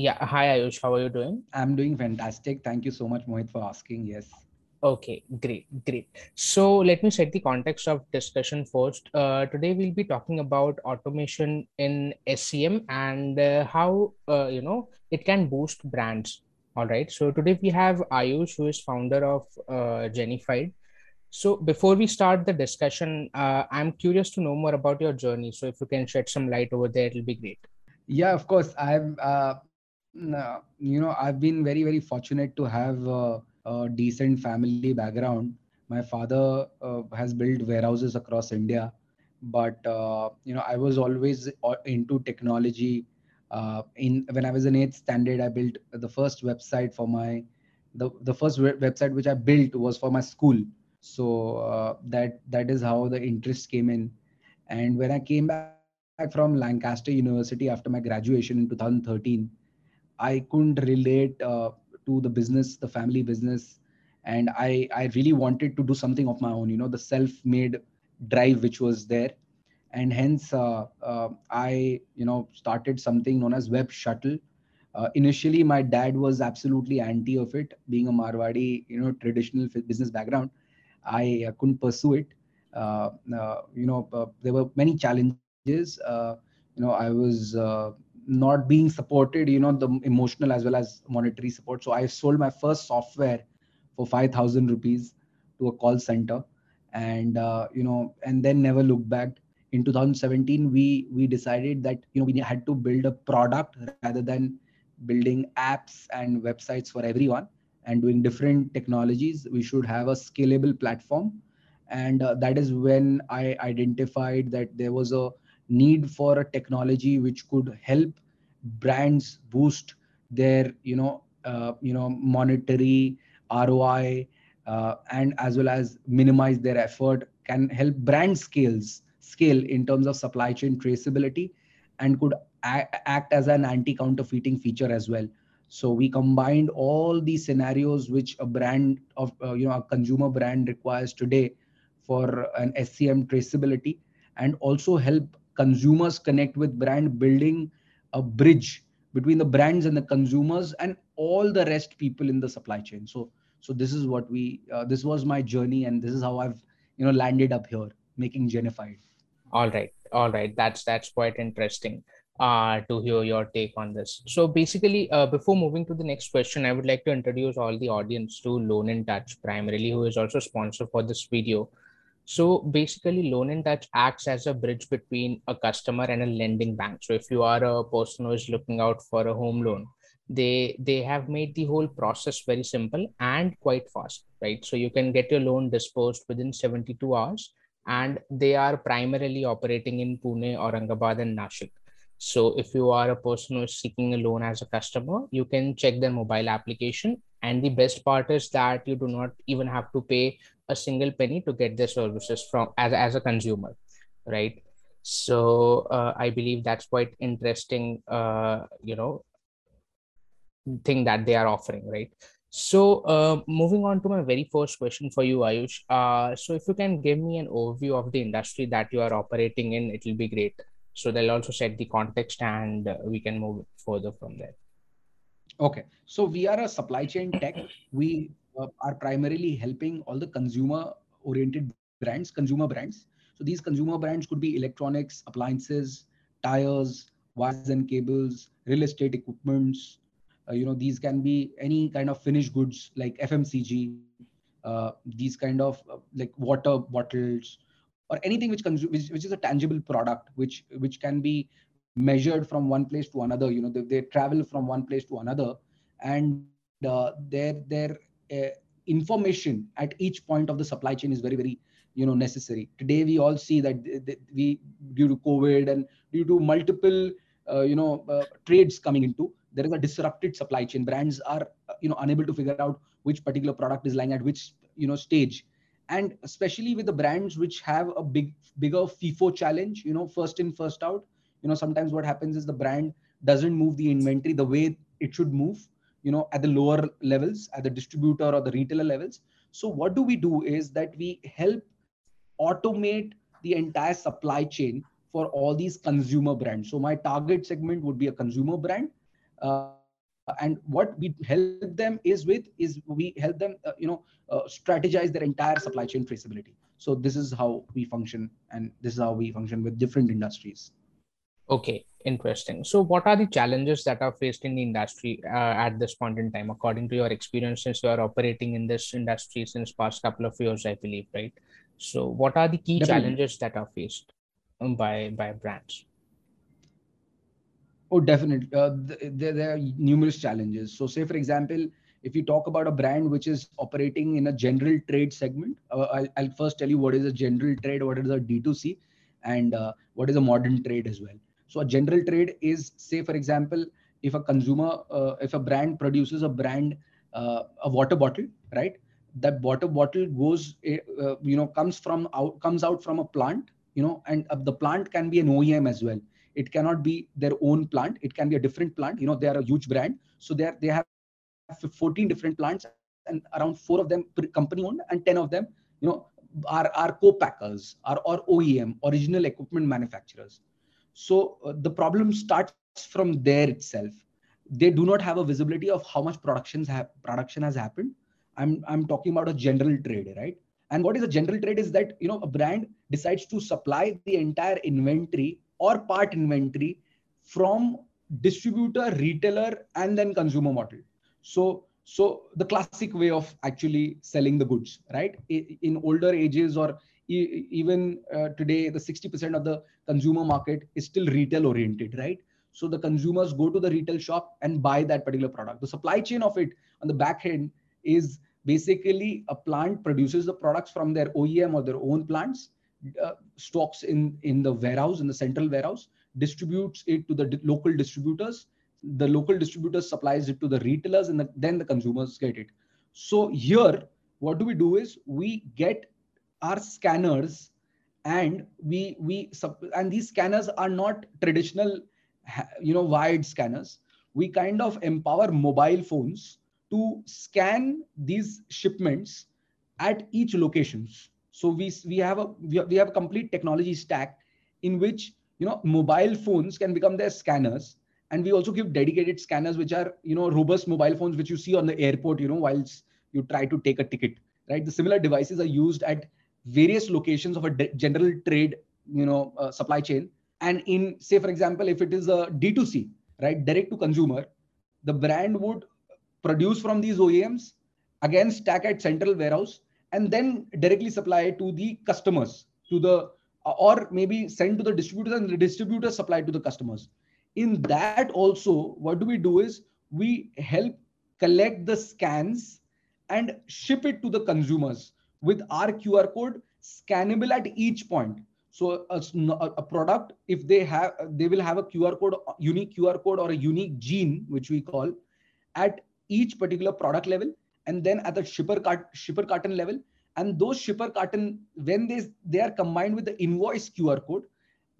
Yeah. Hi, Ayush. How are you doing? I'm doing fantastic. Thank you so much, Mohit, for asking. Yes. Okay, great, great. So let me set the context of discussion first. Uh, today we'll be talking about automation in SCM and uh, how uh, you know it can boost brands. All right. So today we have Ayush, who is founder of uh, Genified. So before we start the discussion, uh, I'm curious to know more about your journey. So if you can shed some light over there, it'll be great. Yeah, of course. Uh, you know I've been very very fortunate to have uh, a decent family background. My father uh, has built warehouses across India, but uh, you know I was always uh, into technology. Uh, in when I was in eighth standard, I built the first website for my the the first website which I built was for my school. So uh, that that is how the interest came in. And when I came back from Lancaster University after my graduation in 2013, I couldn't relate uh, to the business, the family business, and I I really wanted to do something of my own. You know, the self-made drive which was there, and hence uh, uh, I you know started something known as Web Shuttle. Uh, initially, my dad was absolutely anti of it, being a Marwadi, you know, traditional business background. I uh, couldn't pursue it. Uh, you know, there were many challenges. you know, I was not being supported you know the emotional as well as monetary support. So i sold my first software for 5000 rupees to a call center. And uh, you know and then never looked back. In 2017 we we decided that you know we had to build a product rather than building apps and websites for everyone and doing different technologies. We should have a scalable platform. And uh, that is when i identified that there was a need for a technology which could help brands boost their you know uh, you know monetary ROI uh, and as well as minimize their effort can help brand scales scale in terms of supply chain traceability and could act as an anti-counterfeiting feature as well. So we combined all these scenarios which a brand of uh, you know a consumer brand requires today for an scm traceability and also help consumers connect with brand building a bridge between the brands and the consumers and all the rest people in the supply chain so so this is what we uh, this was my journey and this is how i've you know landed up here making genified all right all right that's that's quite interesting uh, to hear your take on this. So basically, uh, before moving to the next question, I would like to introduce all the audience to Loan in Touch primarily, who is also sponsor for this video. So basically, Loan in Touch acts as a bridge between a customer and a lending bank. So if you are a person who is looking out for a home loan, they they have made the whole process very simple and quite fast, right? So you can get your loan disposed within 72 hours, and they are primarily operating in Pune, Aurangabad, and Nashik. So if you are a person who is seeking a loan as a customer, you can check their mobile application. And the best part is that you do not even have to pay a single penny to get their services from as, as a consumer right? So uh, i believe that's quite interesting uh, you know thing that they are offering right? So uh, moving on to my very first question for you ayush. Uh, so if you can give me an overview of the industry that you are operating in it will be great so they'll also set the context and uh, we can move further from there okay so we are a supply chain tech we uh, are primarily helping all the consumer oriented brands, consumer brands. So these consumer brands could be electronics, appliances, tires, wires and cables, real estate equipments. Uh, you know, these can be any kind of finished goods like FMCG, uh, these kind of uh, like water bottles or anything which, which, which is a tangible product, which which can be measured from one place to another. You know, they, they travel from one place to another, and uh, their their uh, information at each point of the supply chain is very very you know necessary today we all see that we due to covid and due to multiple uh, you know uh, trades coming into there is a disrupted supply chain brands are uh, you know unable to figure out which particular product is lying at which you know stage and especially with the brands which have a big bigger FIFO challenge you know first in first out you know sometimes what happens is the brand doesn't move the inventory the way it should move you know at the lower levels at the distributor or the retailer levels. So what do we do is that we help automate the entire supply chain for all these consumer brands. So my target segment would be a consumer brand uh, and what we help them is with is we help them uh, you know uh, strategize their entire supply chain traceability. So this is how we function and this is how we function with different industries. Okay interesting. So what are the challenges that are faced in the industry uh, at this point in time according to your experience since you are operating in this industry since past couple of years i believe right? So what are the key Definitely. challenges that are faced um, by by brands Oh, definitely. Uh, there, there are numerous challenges. So, say for example, if you talk about a brand which is operating in a general trade segment, uh, I'll, I'll, first tell you what is a general trade, what is a D2C, and uh, what is a modern trade as well. So, a general trade is, say for example, if a consumer, uh, if a brand produces a brand, uh, a water bottle, right? That water bottle goes, uh, you know, comes from out, comes out from a plant, you know, and the plant can be an OEM as well it cannot be their own plant. It can be a different plant. You know they are a huge brand. So they are they have 14 different plants and around four of them company owned and 10 of them you know are are co-packers are or oem original equipment manufacturers. So uh, the problem starts from there itself. They do not have a visibility of how much productions have production has happened. I'm i'm talking about a general trade right? And what is a general trade is that you know a brand decides to supply the entire inventory or part inventory from distributor, retailer, and then consumer model. So, so the classic way of actually selling the goods, right? In older ages or even uh, today, the 60% of the consumer market is still retail oriented, right? So the consumers go to the retail shop and buy that particular product. The supply chain of it on the back end is basically a plant produces the products from their OEM or their own plants uh, stocks in in the warehouse in the central warehouse distributes it to the di- local distributors. The local distributors supplies it to the retailers and the, then the consumers get it. So here what do we do is we get our scanners and we we and these scanners are not traditional you know wired scanners. We kind of empower mobile phones to scan these shipments at each locations so we, we have a we have a complete technology stack in which you know mobile phones can become their scanners. And we also give dedicated scanners which are you know robust mobile phones which you see on the airport you know whilst you try to take a ticket right? The similar devices are used at various locations of a de- general trade you know uh, supply chain. And in say for example if it is a d2c right direct to consumer the brand would produce from these oems again stack at central warehouse and then directly supply to the customers to the or maybe send to the distributors and the distributors supply to the customers. In that also what do we do is we help collect the scans and ship it to the consumers with our qr code scannable at each point. So a, a, product if they have they will have a qr code unique qr code or a unique gene which we call at each particular product level and then at the shipper cart shipper carton level. And those shipper carton when they they are combined with the invoice qr code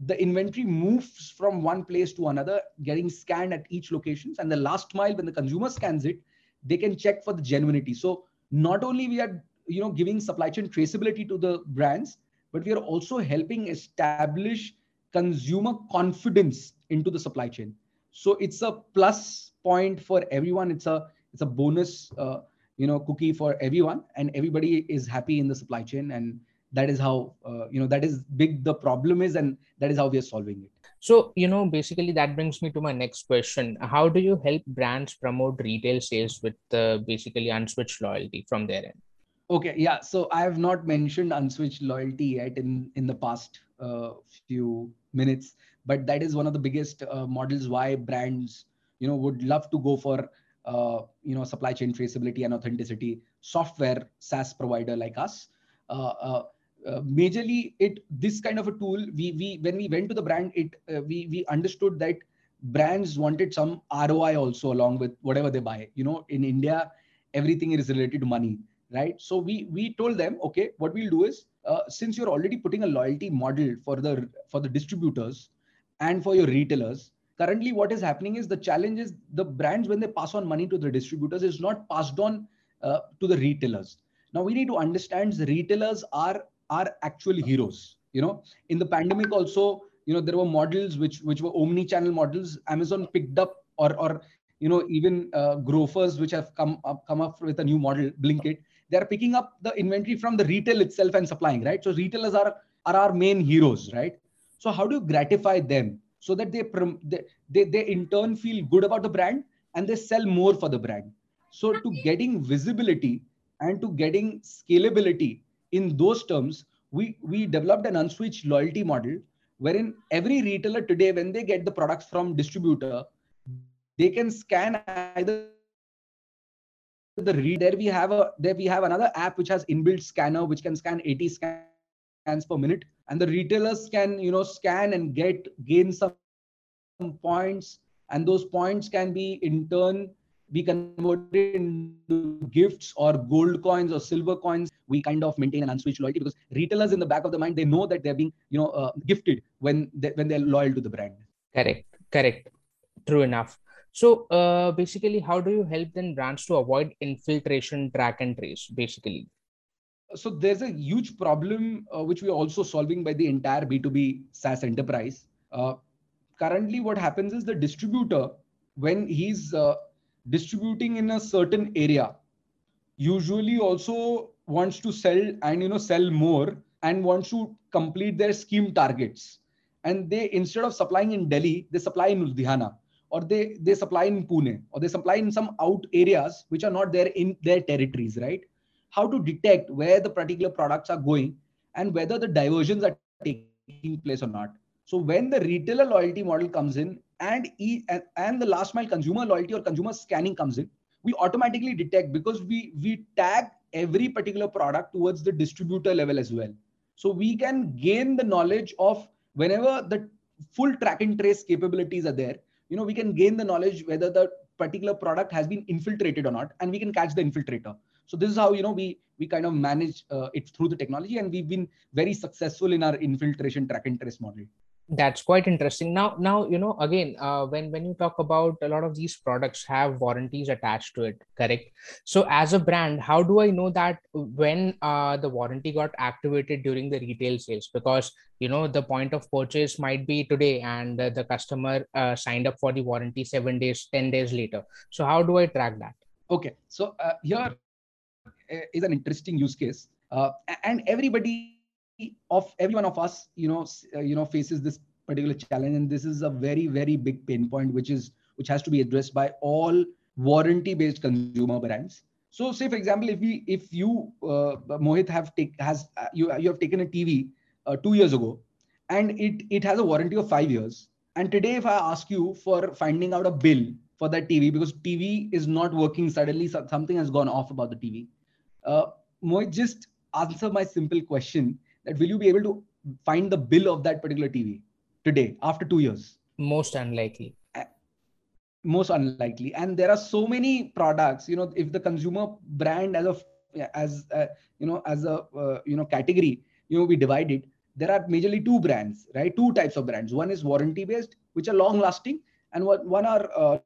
the inventory moves from one place to another getting scanned at each locations. And the last mile when the consumer scans it they can check for the genuinity. So not only we are you know giving supply chain traceability to the brands but we are also helping establish consumer confidence into the supply chain. So it's a plus point for everyone. It's a it's a bonus uh, you know cookie for everyone and everybody is happy in the supply chain and that is how uh, you know that is big the problem is and that is how we are solving it. So you know basically that brings me to my next question. How do you help brands promote retail sales with uh, basically unswitched loyalty from their end? Okay yeah so i have not mentioned unswitched loyalty yet in in the past uh, few minutes but that is one of the biggest uh, models why brands you know would love to go for uh, you know supply chain traceability and authenticity software SaaS provider like us. Uh, uh, uh, majorly, it this kind of a tool we we when we went to the brand, it uh, we we understood that brands wanted some ROI also along with whatever they buy. You know, in India, everything is related to money, right? So we we told them, okay, what we'll do is uh, since you're already putting a loyalty model for the for the distributors and for your retailers, currently what is happening is the challenge is the brands when they pass on money to the distributors is not passed on uh, to the retailers. Now we need to understand the retailers are are actual heroes. You know in the pandemic also you know there were models which which were omni channel models. Amazon picked up or or you know even uh, grofers which have come up come up with a new model blinkit. They're picking up the inventory from the retail itself and supplying right? So retailers are are our main heroes right? So how do you gratify them so that they they, they, in turn feel good about the brand and they sell more for the brand. So to getting visibility and to getting scalability in those terms we we developed an unswitched loyalty model wherein every retailer today when they get the products from distributor they can scan either the read there we have a there we have another app which has inbuilt scanner which can scan 80 scans per minute. And the retailers can you know scan and get gain some points. And those points can be in turn be converted into gifts or gold coins or silver coins. We kind of maintain an unswitched loyalty because retailers in the back of the mind they know that they're being you know uh, gifted when they, when they're loyal to the brand. Correct. Correct. True enough. So uh, basically, how do you help then brands to avoid infiltration, track and trace? Basically, so there's a huge problem uh, which we're also solving by the entire B2B SaaS enterprise. Uh, currently, what happens is the distributor when he's uh, distributing in a certain area, usually also wants to sell and you know sell more and wants to complete their scheme targets. And they instead of supplying in Delhi, they supply in Ludhiana or they they supply in Pune or they supply in some out areas which are not there in their territories, right? How to detect where the particular products are going and whether the diversions are taking place or not. So when the retailer loyalty model comes in and, e, and, and the last mile consumer loyalty or consumer scanning comes in, we automatically detect because we we tag every particular product towards the distributor level as well. So we can gain the knowledge of whenever the full track and trace capabilities are there, you know we can gain the knowledge whether the particular product has been infiltrated or not and we can catch the infiltrator so this is how you know we we kind of manage uh, it through the technology and we've been very successful in our infiltration track and trace model. That's quite interesting. Now now you know again uh, when when you talk about a lot of these products have warranties attached to it correct? So as a brand how do i know that when uh, the warranty got activated during the retail sales? Because you know the point of purchase might be today and uh, the customer uh, signed up for the warranty 7 days 10 days later. So how do i track that? Okay. So uh, here is an interesting use case. And everybody of every one of us you know uh, you know faces this particular challenge. And this is a very very big pain point which is which has to be addressed by all warranty based consumer brands. So say for example if we if you uh, mohit have take has uh, you you have taken a tv uh, 2 years ago and it it has a warranty of 5 years. And today if i ask you for finding out a bill for that tv because tv is not working suddenly something has gone off about the tv uh, mohit just answer my simple question that will you be able to find the bill of that particular TV today after two years? Most unlikely. Most unlikely. And there are so many products. You know, if the consumer brand as of as uh, you know as a uh, you know category, you know we divide it. There are majorly two brands, right? Two types of brands. One is warranty based, which are long lasting, and one are uh,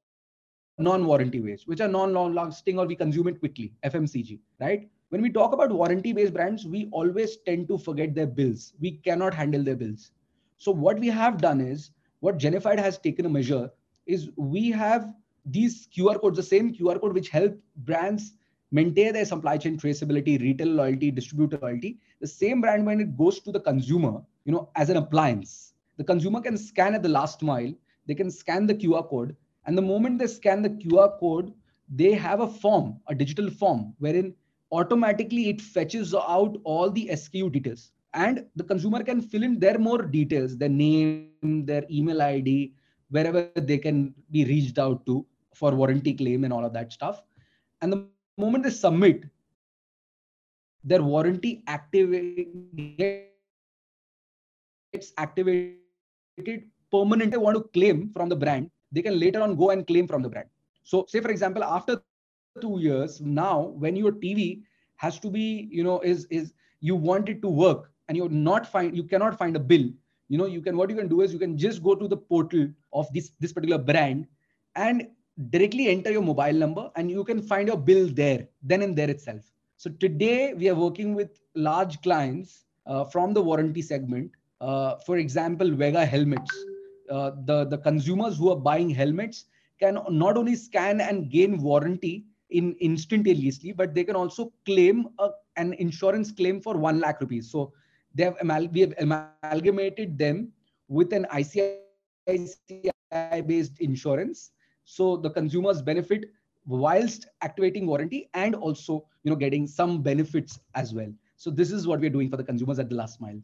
non-warranty based, which are non-long lasting or we consume it quickly, FMCG, right? when we talk about warranty based brands, we always tend to forget their bills. We cannot handle their bills. So what we have done is what Genified has taken a measure is we have these QR codes, the same QR code which help brands maintain their supply chain traceability, retail loyalty, distributor loyalty. The same brand when it goes to the consumer, you know, as an appliance, the consumer can scan at the last mile. They can scan the QR code, and the moment they scan the QR code, they have a form, a digital form, wherein automatically it fetches out all the SKU details and the consumer can fill in their more details, their name, their email ID, wherever they can be reached out to for warranty claim and all of that stuff. And the moment they submit, their warranty activate gets activated permanently want to claim from the brand, they can later on go and claim from the brand. So say for example, after two years now when your tv has to be you know is is you want it to work and you're not find you cannot find a bill you know you can what you can do is you can just go to the portal of this this particular brand and directly enter your mobile number and you can find your bill there then and there itself. So today we are working with large clients uh, from the warranty segment. Uh, for example vega helmets uh, the the consumers who are buying helmets can not only scan and gain warranty in instantaneously, but they can also claim a, an insurance claim for one lakh rupees. So they have we have amalgamated them with an ICICI based insurance, so the consumers benefit whilst activating warranty and also you know getting some benefits as well. So this is what we're doing for the consumers at the last mile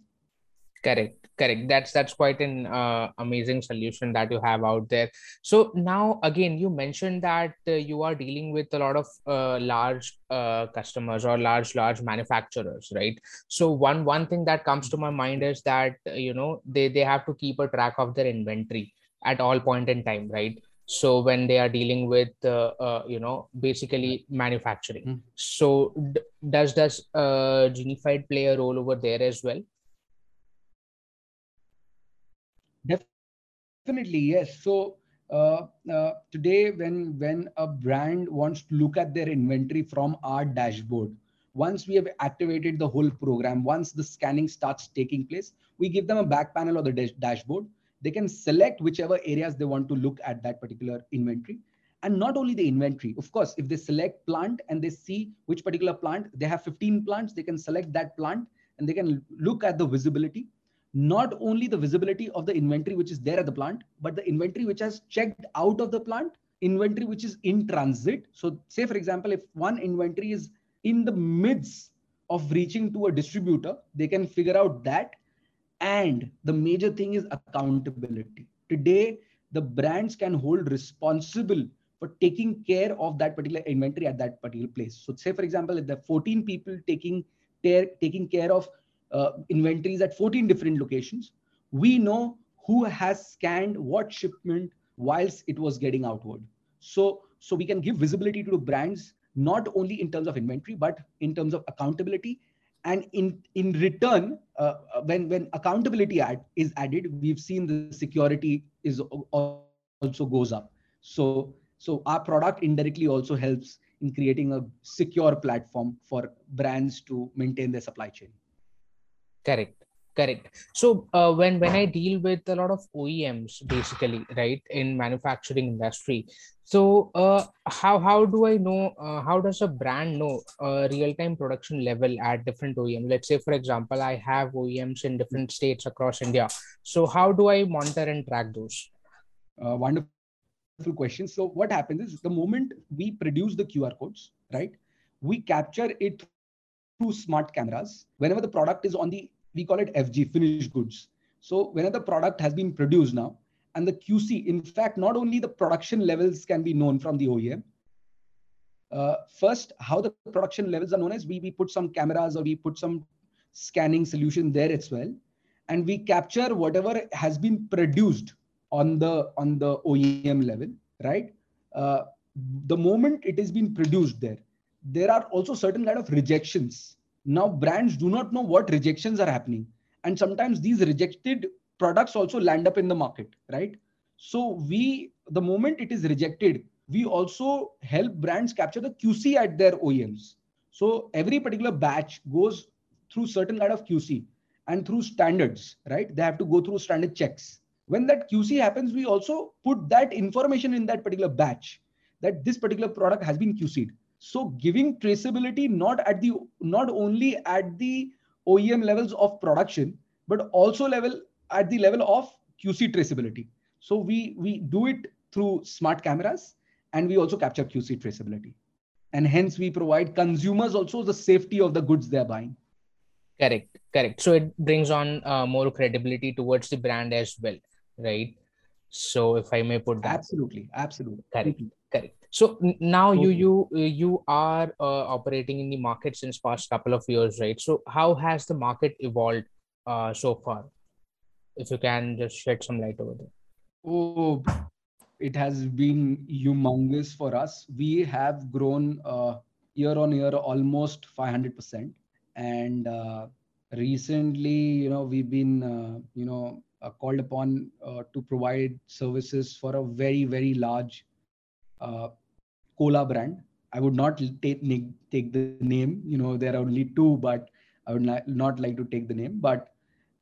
correct correct. That's that's quite an uh, amazing solution that you have out there. So now again you mentioned that uh, you are dealing with a lot of uh, large uh, customers or large large manufacturers right? So one one thing that comes to my mind is that uh, you know they they have to keep a track of their inventory at all point in time right? So when they are dealing with uh, uh, you know basically manufacturing. Mm. so d- does does uh, genified play a role over there as well Definitely, yes. So uh, uh, today, when when a brand wants to look at their inventory from our dashboard, once we have activated the whole program, once the scanning starts taking place, we give them a back panel or the dash dashboard. They can select whichever areas they want to look at that particular inventory. And not only the inventory, of course, if they select plant and they see which particular plant, they have 15 plants, they can select that plant and they can look at the visibility not only the visibility of the inventory which is there at the plant, but the inventory which has checked out of the plant, inventory which is in transit. So say, for example, if one inventory is in the midst of reaching to a distributor, they can figure out that. And the major thing is accountability. Today, the brands can hold responsible for taking care of that particular inventory at that particular place. So say, for example, if there are 14 people taking, care, taking care of uh, inventories at 14 different locations. We know who has scanned what shipment whilst it was getting outward. So, so we can give visibility to brands, not only in terms of inventory, but in terms of accountability. And in, in return, uh, when, when accountability add, is added, we've seen the security is also goes up. So, so our product indirectly also helps in creating a secure platform for brands to maintain their supply chain correct. Correct. So uh, when when i deal with a lot of oems basically right in manufacturing industry so uh, how how do i know uh, how does a brand know real time production level at different oem let's say for example i have oems in different states across india. So how do i monitor and track those? Uh, wonderful question. So what happens is the moment we produce the qr codes right we capture it through smart cameras. Whenever the product is on the we call it fg finished goods. So whenever the product has been produced now and the qc in fact not only the production levels can be known from the oem uh, first how the production levels are known as we, we put some cameras or we put some scanning solution there as well. And we capture whatever has been produced on the on the oem level right? Uh, the moment it has been produced there there are also certain kind of rejections. Now brands do not know what rejections are happening. And sometimes these rejected products also land up in the market right? So we the moment it is rejected we also help brands capture the qc at their oems so every particular batch goes through certain kind of qc and through standards right? They have to go through standard checks. When that qc happens we also put that information in that particular batch that this particular product has been qc'd so giving traceability not at the not only at the OEM levels of production, but also level at the level of QC traceability. So we we do it through smart cameras and we also capture QC traceability. And hence we provide consumers also the safety of the goods they're buying. Correct, correct. So it brings on uh, more credibility towards the brand as well, right? So if I may put that. Absolutely, absolutely. Correct, correct so now you you you are uh, operating in the market since past couple of years right? So how has the market evolved uh, so far? If you can just shed some light over there. Oh it has been humongous for us. We have grown uh, year on year almost 500% and uh, recently you know we've been uh, you know uh, called upon to provide services for a very very large uh, cola brand. I would not take take the name. You know, there are only two, but I would not like to take the name. But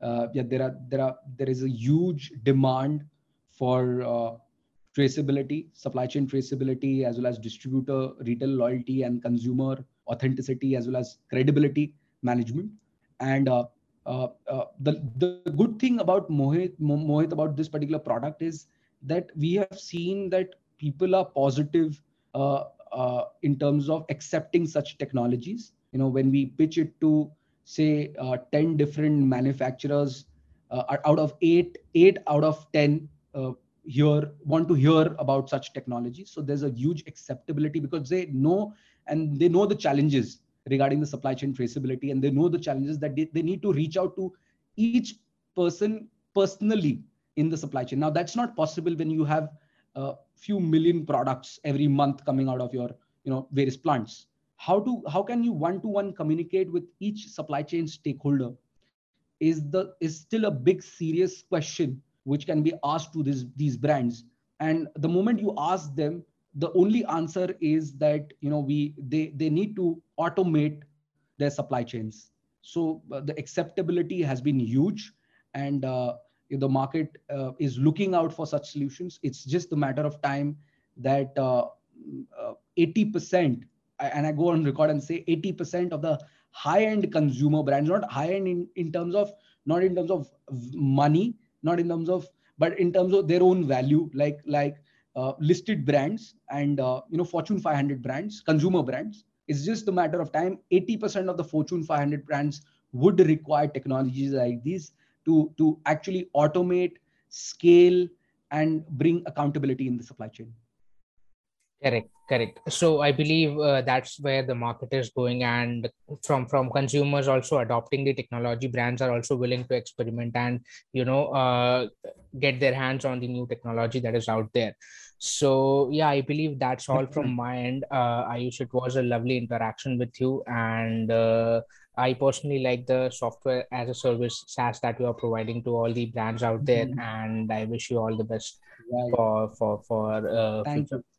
uh, yeah, there are there are there is a huge demand for uh, traceability, supply chain traceability, as well as distributor retail loyalty and consumer authenticity, as well as credibility management. And uh, uh, uh, the, the good thing about Mohit, Mohit about this particular product is that we have seen that people are positive in terms of accepting such technologies. You know, when we pitch it to say uh, 10 different manufacturers uh, out of eight, eight out of 10 uh, hear want to hear about such technology. So there's a huge acceptability because they know and they know the challenges regarding the supply chain traceability and they know the challenges that they, they need to reach out to each person personally in the supply chain. Now that's not possible when you have a few million products every month coming out of your you know various plants. How to how can you one to one communicate with each supply chain stakeholder is the is still a big serious question which can be asked to this, these brands. And the moment you ask them, the only answer is that you know we they they need to automate their supply chains. So uh, the acceptability has been huge, and uh, the market uh, is looking out for such solutions. It's just a matter of time that 80%, uh, uh, and I go on record and say 80% of the high-end consumer brands, not high-end in, in terms of not in terms of money, not in terms of but in terms of their own value like like uh, listed brands and uh, you know fortune 500 brands consumer brands it's just a matter of time 80% of the fortune 500 brands would require technologies like these to to actually automate scale and bring accountability in the supply chain. Correct correct. So i believe uh, that's where the market is going and from from consumers also adopting the technology brands are also willing to experiment and you know uh, get their hands on the new technology that is out there so yeah i believe that's all from my end uh, ayush it was a lovely interaction with you and uh, i personally like the software as a service saas that you are providing to all the brands out there mm-hmm. and i wish you all the best right. for for for uh, Thank future. you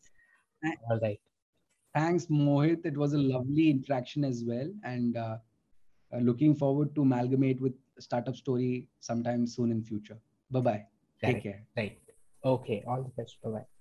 all right. Thanks, Mohit. It was a lovely interaction as well. And uh, looking forward to amalgamate with Startup Story sometime soon in future. Bye bye. Take care. Right. Okay. All the best. Bye bye.